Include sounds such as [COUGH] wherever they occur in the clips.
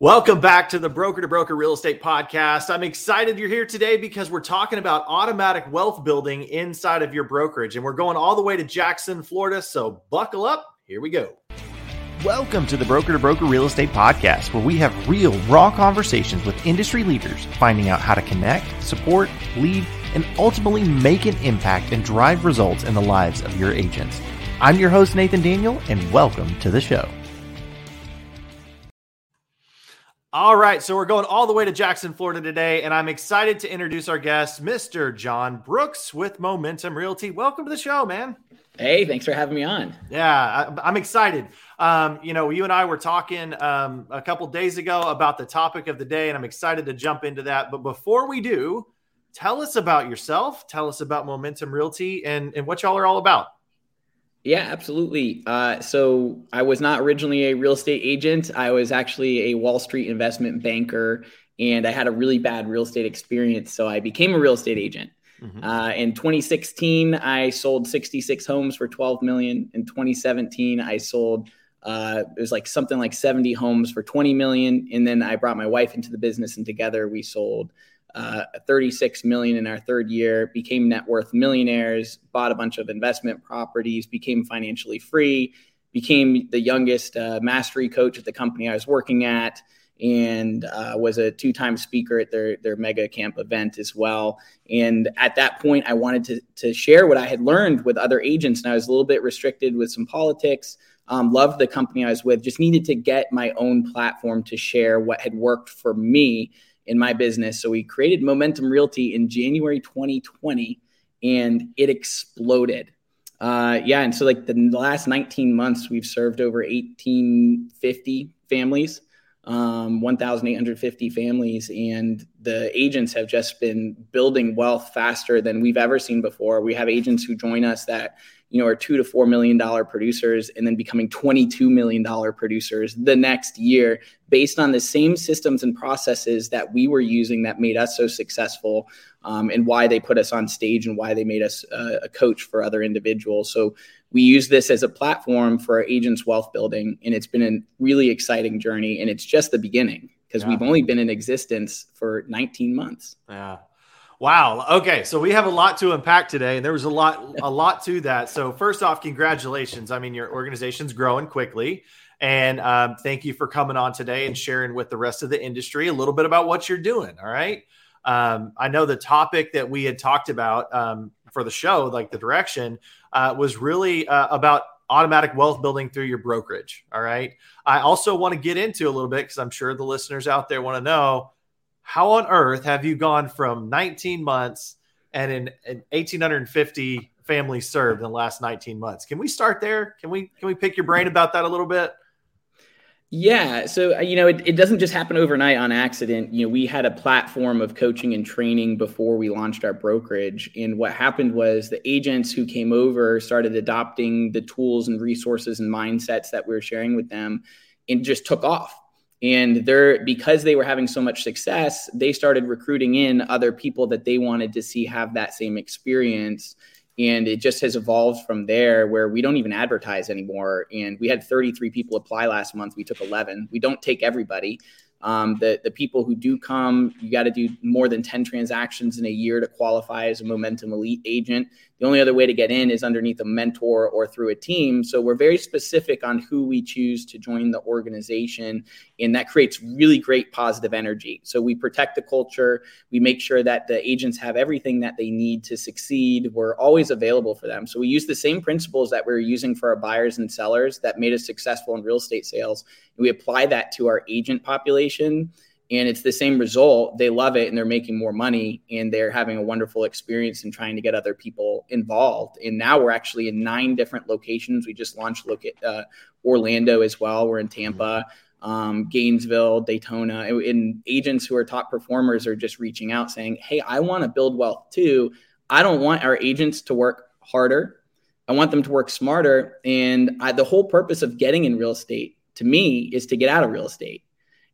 Welcome back to the Broker to Broker Real Estate Podcast. I'm excited you're here today because we're talking about automatic wealth building inside of your brokerage. And we're going all the way to Jackson, Florida. So buckle up. Here we go. Welcome to the Broker to Broker Real Estate Podcast, where we have real, raw conversations with industry leaders, finding out how to connect, support, lead, and ultimately make an impact and drive results in the lives of your agents. I'm your host, Nathan Daniel, and welcome to the show. All right, so we're going all the way to Jackson, Florida today, and I'm excited to introduce our guest, Mr. John Brooks with Momentum Realty. Welcome to the show, man. Hey, thanks for having me on. Yeah, I, am excited. Um, you know, you and I were talking um, a couple days ago about the topic of the day, and I'm excited to jump into that. But before we do, tell us about yourself. Tell us about Momentum Realty and, and what y'all are all about. Yeah, absolutely. Uh, so I was not originally a real estate agent. I was actually a Wall Street investment banker, and I had a really bad real estate experience. So I became a real estate agent. Mm-hmm. Uh, in 2016, I sold 66 homes for 12 million. In 2017, I sold uh, it was like something like 70 homes for 20 million, and then I brought my wife into the business, and together we sold uh, 36 million in our third year, became net worth millionaires, bought a bunch of investment properties, became financially free, became the youngest uh, mastery coach at the company I was working at, and uh, was a two-time speaker at their their mega camp event as well. And at that point, I wanted to to share what I had learned with other agents, and I was a little bit restricted with some politics. Um, loved the company I was with, just needed to get my own platform to share what had worked for me in my business. So we created Momentum Realty in January 2020 and it exploded. Uh, yeah. And so, like the last 19 months, we've served over 1850 families, um, 1,850 families. And the agents have just been building wealth faster than we've ever seen before. We have agents who join us that you know, are two to four million dollar producers and then becoming $22 million producers the next year based on the same systems and processes that we were using that made us so successful um, and why they put us on stage and why they made us uh, a coach for other individuals. So we use this as a platform for our agents' wealth building, and it's been a really exciting journey. And it's just the beginning because yeah. we've only been in existence for 19 months. Yeah. Wow. Okay, so we have a lot to unpack today, and there was a lot, a lot to that. So first off, congratulations. I mean, your organization's growing quickly, and um, thank you for coming on today and sharing with the rest of the industry a little bit about what you're doing. All right. Um, I know the topic that we had talked about um, for the show, like the direction, uh, was really uh, about automatic wealth building through your brokerage. All right. I also want to get into a little bit because I'm sure the listeners out there want to know how on earth have you gone from 19 months and in, in 1850 families served in the last 19 months? Can we start there? Can we can we pick your brain about that a little bit? Yeah, so uh, you know, it, it doesn't just happen overnight on accident. You know, we had a platform of coaching and training before we launched our brokerage, and what happened was the agents who came over started adopting the tools and resources and mindsets that we were sharing with them, and just took off and they're because they were having so much success they started recruiting in other people that they wanted to see have that same experience. And it just has evolved from there where we don't even advertise anymore. And we had 33 people apply last month. We took 11 we don't take everybody. Um, the the people who do come, you got to do more than ten transactions in a year to qualify as a Momentum Elite agent. The only other way to get in is underneath a mentor or through a team. So we're very specific on who we choose to join the organization, and that creates really great positive energy. So we protect the culture. We make sure that the agents have everything that they need to succeed. We're always available for them. So we use the same principles that we're using for our buyers and sellers that made us successful in real estate sales, and we apply that to our agent population and it's the same result. They love it and they're making more money and they're having a wonderful experience and trying to get other people involved. And now we're actually in nine different locations. We just launched look at uh, Orlando as well. We're in Tampa, um, Gainesville, Daytona, and, and agents who are top performers are just reaching out saying, "Hey, I want to build wealth too. I don't want our agents to work harder. I want them to work smarter. And I, the whole purpose of getting in real estate to me is to get out of real estate."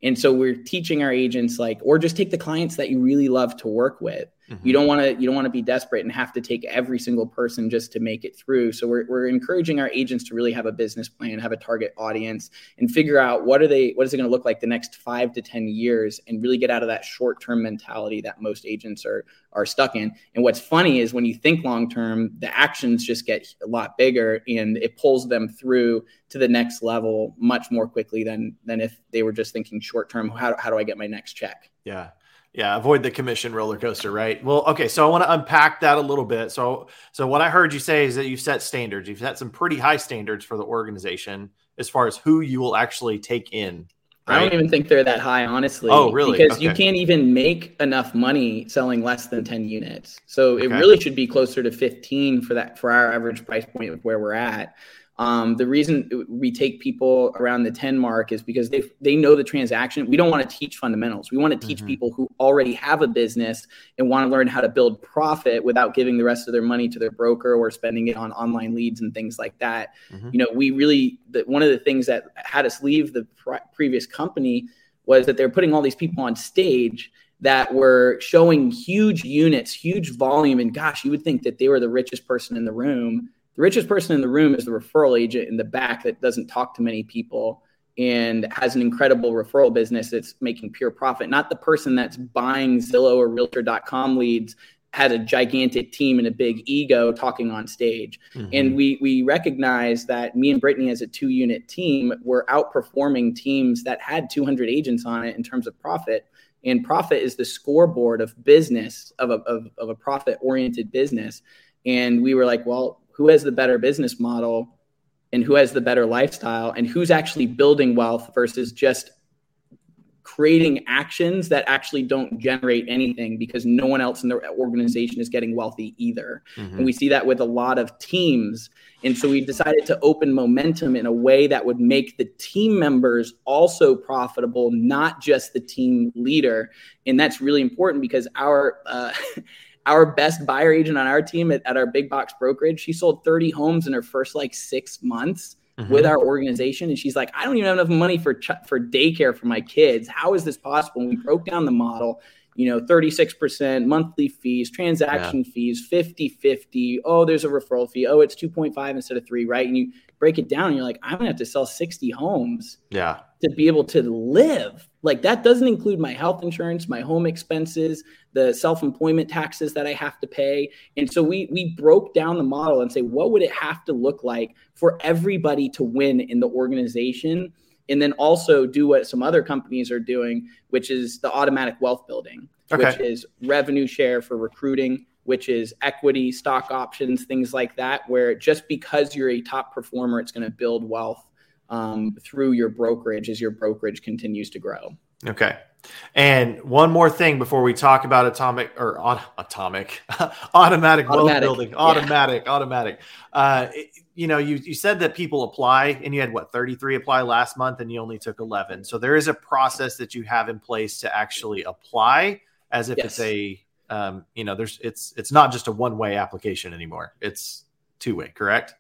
And so we're teaching our agents like, or just take the clients that you really love to work with. Mm-hmm. You don't want to you don't want to be desperate and have to take every single person just to make it through. So we're we're encouraging our agents to really have a business plan, have a target audience, and figure out what are they what is it going to look like the next five to ten years, and really get out of that short term mentality that most agents are are stuck in. And what's funny is when you think long term, the actions just get a lot bigger, and it pulls them through to the next level much more quickly than than if they were just thinking short term. How how do I get my next check? Yeah. Yeah, avoid the commission roller coaster, right? Well, okay, so I want to unpack that a little bit. So, so what I heard you say is that you've set standards. You've set some pretty high standards for the organization as far as who you will actually take in. Right? I don't even think they're that high, honestly. Oh, really? Because okay. you can't even make enough money selling less than 10 units. So it really should be closer to 15 for that for our average price point of where we're at. Um, the reason we take people around the 10 mark is because they they know the transaction. We don't want to teach fundamentals. We want to teach mm-hmm. people who already have a business and want to learn how to build profit without giving the rest of their money to their broker or spending it on online leads and things like that. Mm-hmm. You know, we really the, one of the things that had us leave the pre- previous company was that they're putting all these people on stage that were showing huge units, huge volume, and gosh, you would think that they were the richest person in the room the richest person in the room is the referral agent in the back that doesn't talk to many people and has an incredible referral business that's making pure profit, not the person that's buying Zillow or realtor.com leads has a gigantic team and a big ego talking on stage. Mm-hmm. And we we recognize that me and Brittany as a two unit team were outperforming teams that had 200 agents on it in terms of profit. And profit is the scoreboard of business of a, of, of a profit oriented business. And we were like, well, who has the better business model and who has the better lifestyle and who's actually building wealth versus just creating actions that actually don't generate anything because no one else in the organization is getting wealthy either. Mm-hmm. And we see that with a lot of teams. And so we decided to open momentum in a way that would make the team members also profitable, not just the team leader. And that's really important because our uh, [LAUGHS] our best buyer agent on our team at, at, our big box brokerage, she sold 30 homes in her first like six months mm-hmm. with our organization. And she's like, I don't even have enough money for, ch- for daycare for my kids. How is this possible? And we broke down the model, you know, 36% monthly fees, transaction yeah. fees, 50, 50. Oh, there's a referral fee. Oh, it's 2.5 instead of three, right? And you break it down and you're like, I'm gonna have to sell 60 homes. Yeah. To be able to live. Like that doesn't include my health insurance, my home expenses, the self-employment taxes that I have to pay. And so we we broke down the model and say, what would it have to look like for everybody to win in the organization? And then also do what some other companies are doing, which is the automatic wealth building, okay. which is revenue share for recruiting, which is equity, stock options, things like that, where just because you're a top performer, it's going to build wealth um, through your brokerage as your brokerage continues to grow. Okay. And one more thing before we talk about atomic or on, atomic automatic, [LAUGHS] automatic wealth building, automatic, yeah. automatic. Uh, it, you know, you, you said that people apply and you had what 33 apply last month and you only took 11. So there is a process that you have in place to actually apply as if yes. it's a, um, you know, there's, it's, it's not just a one way application anymore. It's two way, correct?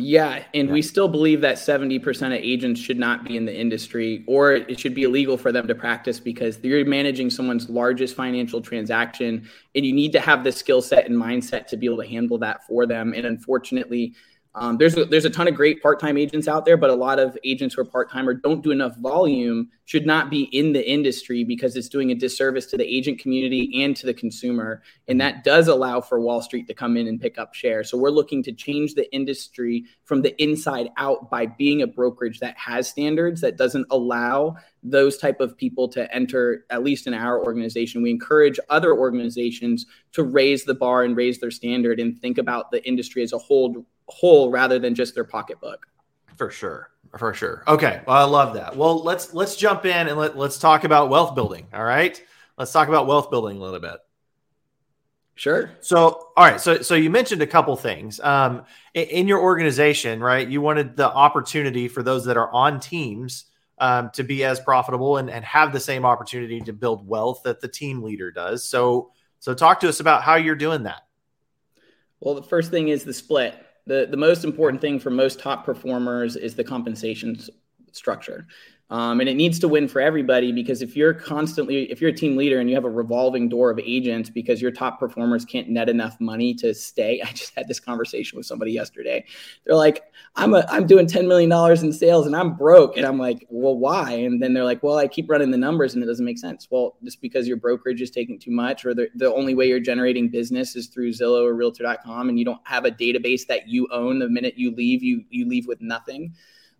Yeah, and yeah. we still believe that 70% of agents should not be in the industry or it should be illegal for them to practice because you're managing someone's largest financial transaction and you need to have the skill set and mindset to be able to handle that for them. And unfortunately, um, there's a, there's a ton of great part-time agents out there, but a lot of agents who are part-time or don't do enough volume should not be in the industry because it's doing a disservice to the agent community and to the consumer. And that does allow for Wall Street to come in and pick up share. So we're looking to change the industry from the inside out by being a brokerage that has standards that doesn't allow those type of people to enter at least in our organization we encourage other organizations to raise the bar and raise their standard and think about the industry as a whole whole rather than just their pocketbook. For sure. For sure. Okay. Well, I love that. Well, let's let's jump in and let, let's talk about wealth building. All right. Let's talk about wealth building a little bit. Sure. So, all right. So, so you mentioned a couple things um, in, in, your organization, right? You wanted the opportunity for those that are on teams um, to be as profitable and, and have the same opportunity to build wealth that the team leader does. So, so talk to us about how you're doing that. Well, the first thing is the split the the most important thing for most top performers is the compensation structure. Um, and it needs to win for everybody because if you're constantly, if you're a team leader and you have a revolving door of agents because your top performers can't net enough money to stay. [LAUGHS] I just had this conversation with somebody yesterday. They're like, I'm a, I'm doing $10 million in sales and I'm broke. And I'm like, well, why? And then they're like, well, I keep running the numbers and it doesn't make sense. Well, just because your brokerage is taking too much or the, the only way you're generating business is through Zillow or realtor.com and you don't have a database that you own the minute you leave, you, you leave with nothing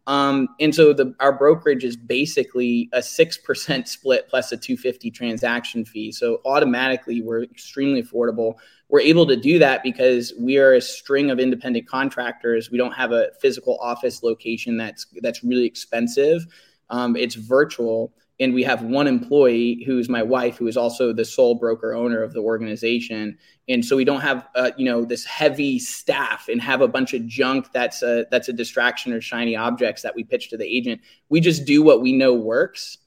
um, and so the our brokerage is basically a six percent [LAUGHS] split plus a 250 transaction fee. So automatically we're extremely affordable. We're able to do that because we are a string of independent contractors. We don't have a physical office location that's that's really expensive. Um, it's virtual and we have one employee who's my wife who is also the sole broker owner of the organization. And so we don't have uh, you know this heavy staff and have a bunch of junk that's a that's a distraction or shiny objects that we pitch to the agent. We just do what we know works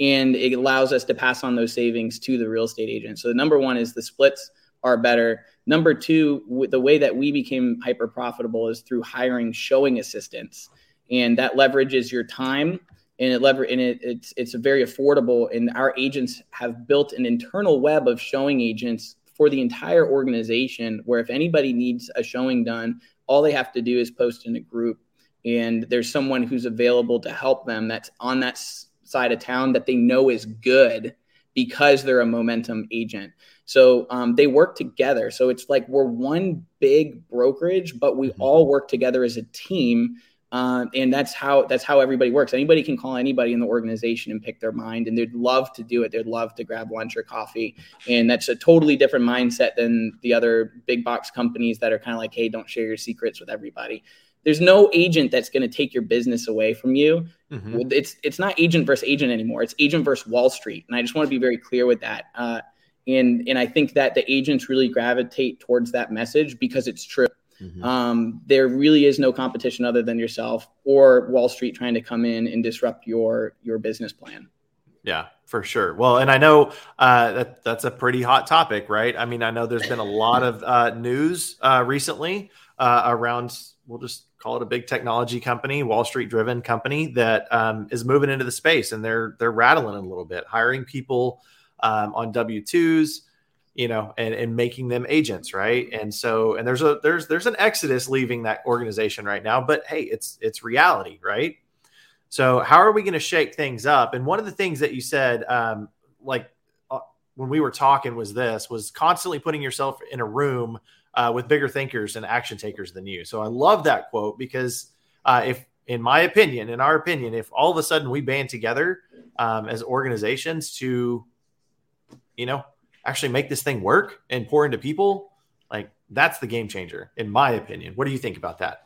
and it allows us to pass on those savings to the real estate agent. So number one is the splits are better. Number two the way that we became hyper profitable is through hiring showing assistants. And that leverages your time and it lever and it, it's it's very affordable and our agents have built an internal web of showing agents for the entire organization where if anybody needs a showing done all they have to do is post in a group and there's someone who's available to help them that's on that side of town that they know is good because they're a momentum agent so um, they work together so it's like we're one big brokerage but we mm-hmm. all work together as a team um, and that's how that's how everybody works. Anybody can call anybody in the organization and pick their mind, and they'd love to do it. They'd love to grab lunch or coffee, and that's a totally different mindset than the other big box companies that are kind of like, "Hey, don't share your secrets with everybody." There's no agent that's going to take your business away from you. Mm-hmm. It's it's not agent versus agent anymore. It's agent versus Wall Street, and I just want to be very clear with that. Uh, and and I think that the agents really gravitate towards that message because it's true Mm-hmm. Um, there really is no competition other than yourself or Wall Street trying to come in and disrupt your your business plan. Yeah, for sure. Well, and I know uh, that that's a pretty hot topic, right? I mean, I know there's been a lot of uh, news uh, recently uh, around. We'll just call it a big technology company, Wall Street driven company that um, is moving into the space, and they're they're rattling a little bit, hiring people um, on W twos you know, and, and making them agents, right? And so, and there's a there's there's an exodus leaving that organization right now, but hey, it's it's reality, right? So, how are we going to shake things up? And one of the things that you said, um, like uh, when we were talking, was this was constantly putting yourself in a room uh, with bigger thinkers and action takers than you. So, I love that quote because uh, if, in my opinion, in our opinion, if all of a sudden we band together um, as organizations to, you know, actually make this thing work and pour into people, like that's the game changer, in my opinion. What do you think about that?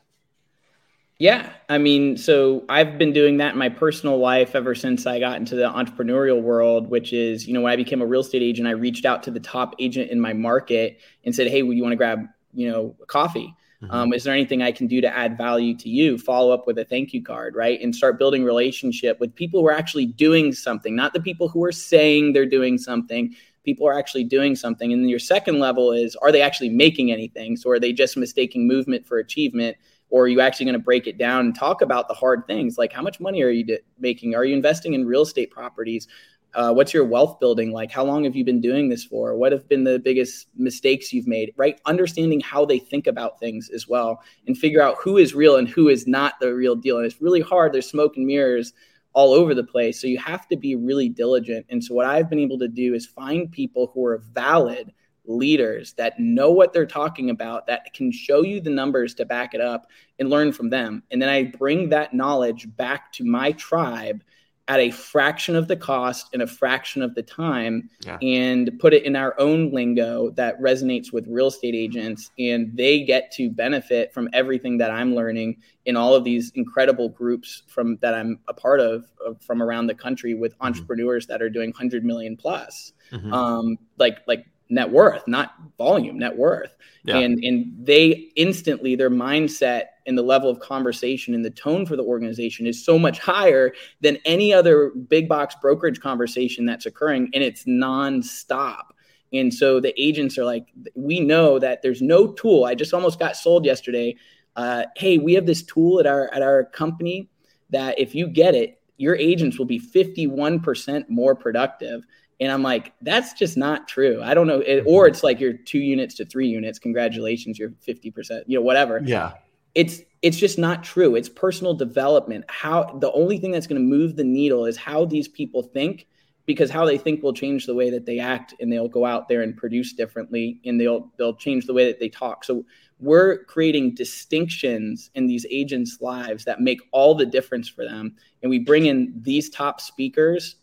Yeah, I mean, so I've been doing that in my personal life ever since I got into the entrepreneurial world, which is, you know, when I became a real estate agent, I reached out to the top agent in my market and said, Hey, would you want to grab, you know, coffee? Mm-hmm. Um, is there anything I can do to add value to you? Follow up with a thank you card, right? And start building relationship with people who are actually doing something, not the people who are saying they're doing something, people are actually doing something. And then your second level is are they actually making anything? So are they just mistaking movement for achievement? Or are you actually going to break it down and talk about the hard things like how much money are you making? Are you investing in real estate properties? Uh, what's your wealth building like? How long have you been doing this for? What have been the biggest mistakes you've made? Right? Understanding how they think about things as well and figure out who is real and who is not the real deal. And it's really hard. There's smoke and mirrors all over the place. So you have to be really diligent. And so what I've been able to do is find people who are valid leaders that know what they're talking about, that can show you the numbers to back it up and learn from them. And then I bring that knowledge back to my tribe at a fraction of the cost and a fraction of the time yeah. and put it in our own lingo that resonates with real estate agents and they get to benefit from everything that I'm learning in all of these incredible groups from that I'm a part of, of from around the country with mm-hmm. entrepreneurs that are doing 100 million plus mm-hmm. um, like like net worth, not volume, net worth. Yeah. And and they instantly their mindset and the level of conversation and the tone for the organization is so much higher than any other big box brokerage conversation that's occurring and it's nonstop. And so the agents are like, we know that there's no tool. I just almost got sold yesterday. Uh, hey, we have this tool at our at our company that if you get it, your agents will be 51% more productive. And I'm like, that's just not true. I don't know. It, or it's like you're two units to three units. Congratulations, you're 50%, you know, whatever. Yeah. It's it's just not true. It's personal development. How the only thing that's going to move the needle is how these people think because how they think will change the way that they act and they'll go out there and produce differently and they'll they'll change the way that they talk so we're creating distinctions in these agents lives that make all the difference for them and we bring in these top speakers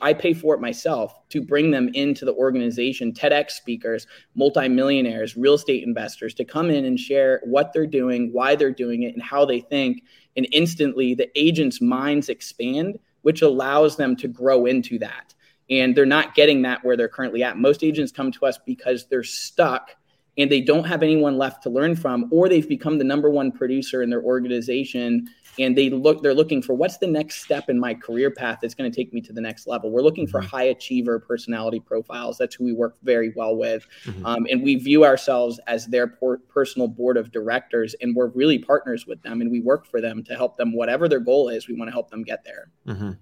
I pay for it myself to bring them into the organization, TEDx speakers, multimillionaires, real estate investors to come in and share what they're doing, why they're doing it, and how they think. And instantly the agents' minds expand which allows them to grow into that. And they're not getting that where they're currently at. Most agents come to us because they're stuck and they don't have anyone left to learn from, or they've become the number one producer in their organization and they look they're looking for what's the next step in my career path that's going to take me to the next level we're looking for mm-hmm. high achiever personality profiles that's who we work very well with mm-hmm. um, and we view ourselves as their por- personal board of directors and we're really partners with them and we work for them to help them whatever their goal is we want to help them get there mm-hmm.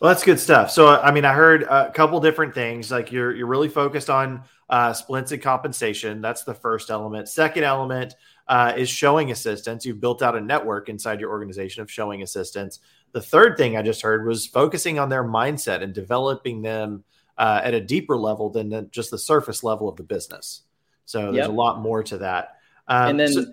Well, that's good stuff. So, I mean, I heard a couple different things. Like you're you're really focused on uh, splits and compensation. That's the first element. Second element uh, is showing assistants. You've built out a network inside your organization of showing assistants. The third thing I just heard was focusing on their mindset and developing them uh, at a deeper level than just the surface level of the business. So there's yep. a lot more to that. Um, and then so,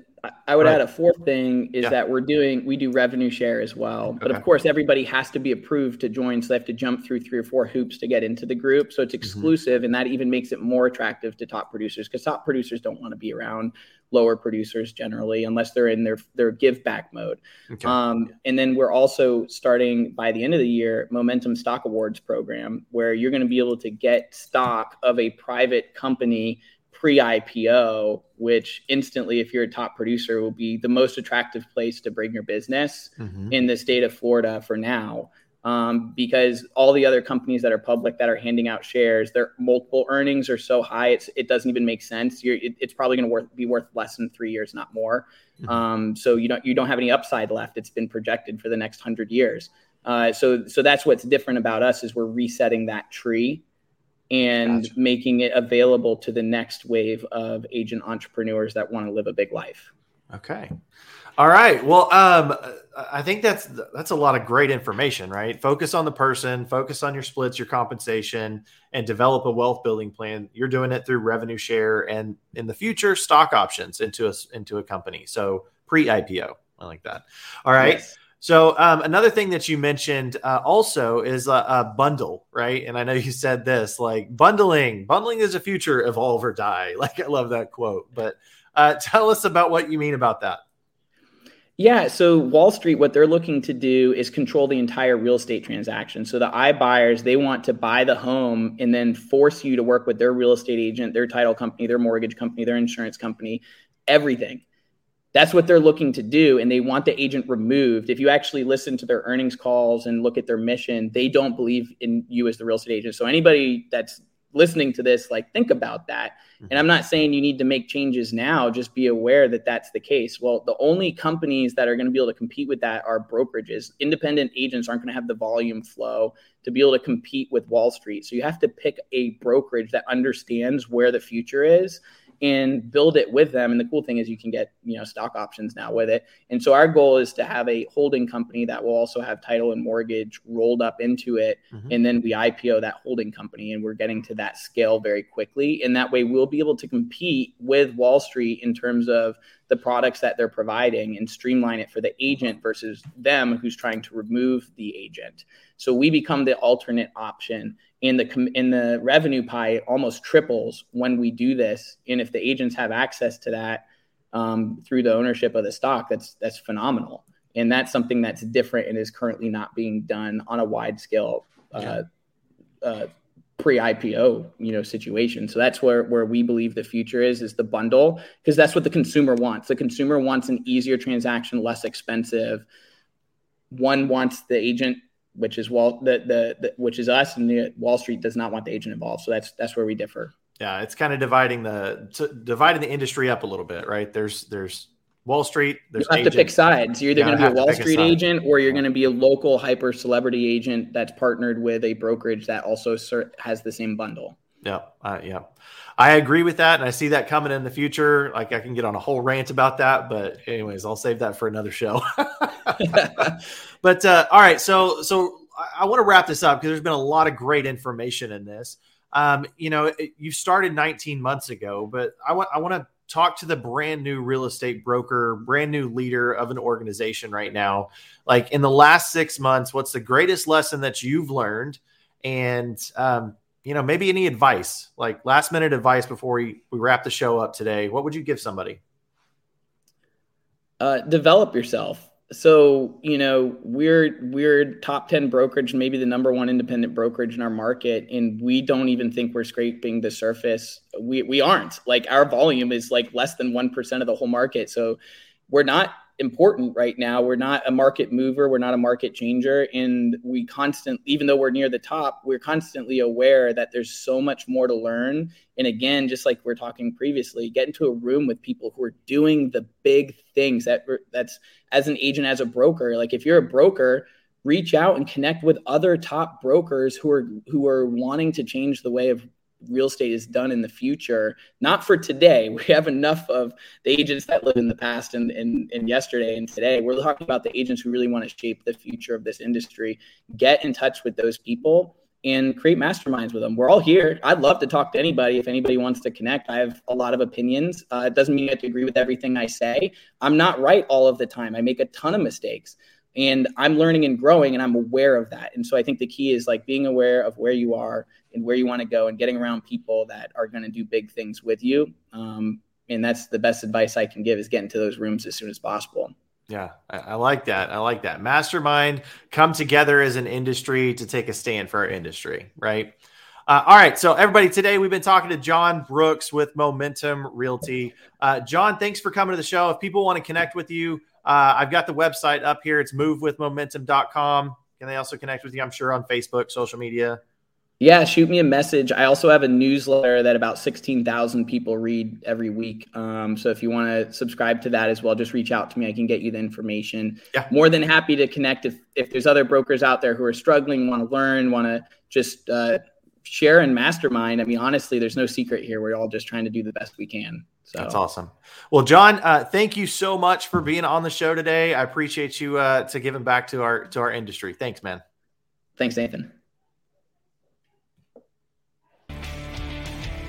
I would right. add a fourth thing is yeah. that we're doing we do revenue share as well. But okay. of course, everybody has to be approved to join, so they have to jump through three or four hoops to get into the group. So it's mm-hmm. exclusive, mm-hmm. and that even makes it more attractive to top producers because top producers don't want to be around lower producers generally unless they're in their their give back mode. Okay. Um, and then we're also starting by the end of the year Momentum Stock Awards program where you're going to be able to get stock of a private company pre-IPO, which instantly, if you're a top producer, will be the most attractive place to bring your business mm-hmm. in the state of Florida for now. Um, because all the other companies that are public that are handing out shares, their multiple earnings are so high, it's, it doesn't even make sense. It, it's probably going to be worth less than three years, not more. Mm-hmm. Um, so you don't you don't have any upside left. It's been projected for the next hundred years. Uh, so so that's what's different about us is we're resetting that tree and gotcha. making it available to the next wave of agent entrepreneurs that want to live a big life. Okay. All right. Well, um, I think that's that's a lot of great information, right? Focus on the person, focus on your splits, your compensation, and develop a wealth building plan. You're doing it through revenue share and in the future stock options into a into a company. So pre IPO, I like that. All right. Yes. So um, another thing that you mentioned uh, also is a, a, bundle, right? And I know you said this, like bundling. Bundling is a future, evolve or die. [LAUGHS] Like I love that quote. But uh, tell us about what you mean about that. Yeah, so Wall Street, what they're looking to do is control the entire real estate transaction. So the iBuyers, they want to buy the home and then force you to work with their real estate agent, their title company, their mortgage company, their insurance company, everything that's what they're looking to do and they want the agent removed. If you actually listen to their earnings calls and look at their mission they don't believe in you as the real estate agent. So anybody that's listening to this like think about that. Mm-hmm. and i'm not saying you need to make changes now. Just be aware that that's the case. Well the only companies that are going to be able to compete with that are brokerages. Independent agents aren't going to have the volume flow to be able to compete with wall street. So you have to pick a brokerage that understands where the future is and build it with them. And the cool thing is you can get, you know, stock options now with it. And so our goal is to have a holding company that will also have title and mortgage rolled up into it. Mm-hmm. And then we IPO that holding company and we're getting to that scale very quickly. And that way we'll be able to compete with Wall Street in terms of the products that they're providing and streamline it for the agent versus them who's trying to remove the agent. So we become the alternate option in the in the revenue pie almost triples when we do this. And if the agents have access to that um, through the ownership of the stock, that's that's phenomenal. And that's something that's different and is currently not being done on a wide scale uh, uh, pre-IPO, you know, situation. So that's where where we believe the future is is the bundle because that's what the consumer wants. The consumer wants an easier transaction, less expensive. One wants the agent which is Wall the, the, the which is us, and the, Wall Street does not want the agent involved. So that's that's where we differ. Yeah, it's kind of dividing the dividing the industry up a little bit, right? There's there's Wall Street. There's you have to pick sides. You're either going to be a Wall Street a agent or you're going to be a local hyper celebrity agent that's partnered with a brokerage that also has the same bundle. Yeah, uh, yeah, I agree with that, and I see that coming in the future. Like I can get on a whole rant about that, but anyways, I'll save that for another show. [LAUGHS] but uh, all right, so so I, want to wrap this up because there's been a lot of great information in this. Um, you know, it, you started 19 months ago, but I want I want to talk to the brand new real estate broker, brand new leader of an organization right now. Like in the last six months, what's the greatest lesson that you've learned? And um, you know, maybe any advice, like last minute advice before we, we wrap the show up today. What would you give somebody? Uh, develop yourself. So, you know, we're we're top 10 brokerage, maybe the number one independent brokerage in our market, and we don't even think we're scraping the surface. We we aren't. Like our volume is like less than 1% of the whole market. So we're not important right now. We're not a market mover, we're not a market changer. And we constantly, even though we're near the top, we're constantly aware that there's so much more to learn. And again, just like we are talking previously, get into a room with people who are doing the big things that that's as an agent, as a broker. Like if you're a broker, reach out and connect with other top brokers who are who are wanting to change the way of real estate is done in the future, not for today. [LAUGHS] We have enough of the agents that live in the past and, and, and yesterday and today. We're talking about the agents who really want to shape the future of this industry. Get in touch with those people and create masterminds with them. We're all here. I'd love to talk to anybody if anybody wants to connect. I have a lot of opinions. Uh, it doesn't mean you have to agree with everything I say. I'm not right all of the time. I make a ton of mistakes and I'm learning and growing and I'm aware of that. And so I think the key is like being aware of where you are and where you want to go and getting around people that are going to do big things with you. Um, and that's the best advice I can give is get into those rooms as soon as possible. Yeah, I, I, like that. I like that. Mastermind come together as an industry to take a stand for our industry, right? Uh, all right. So, everybody, today we've been talking to John Brooks with Momentum Realty. Uh, John, thanks for coming to the show. If people want to connect with you, uh, I've got the website up here. It's movewithmomentum.com. Can they also connect with you? I'm sure on Facebook, social media. Yeah, shoot me a message. I also have a newsletter that about 16,000 people read every week. Um, so if you want to subscribe to that as well, just reach out to me. I can get you the information. Yeah. More than happy to connect if, if there's other brokers out there who are struggling, want to learn, want to just uh, share and mastermind. I mean, honestly, there's no secret here. We're all just trying to do the best we can. So that's awesome. Well, John, uh, thank you so much for being on the show today. I appreciate you uh, to giving back to our to our industry. Thanks, man. Thanks, Nathan.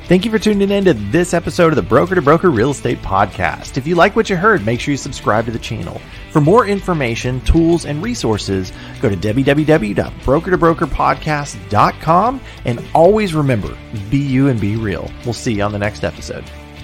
Thank you for tuning in to this episode of the Broker to Broker Real Estate Podcast. If you like what you heard, make sure you subscribe to the channel. For more information, tools, and resources, go to www.brokertobrokerpodcast.com and always remember, be you and be real. We'll see you on the next episode.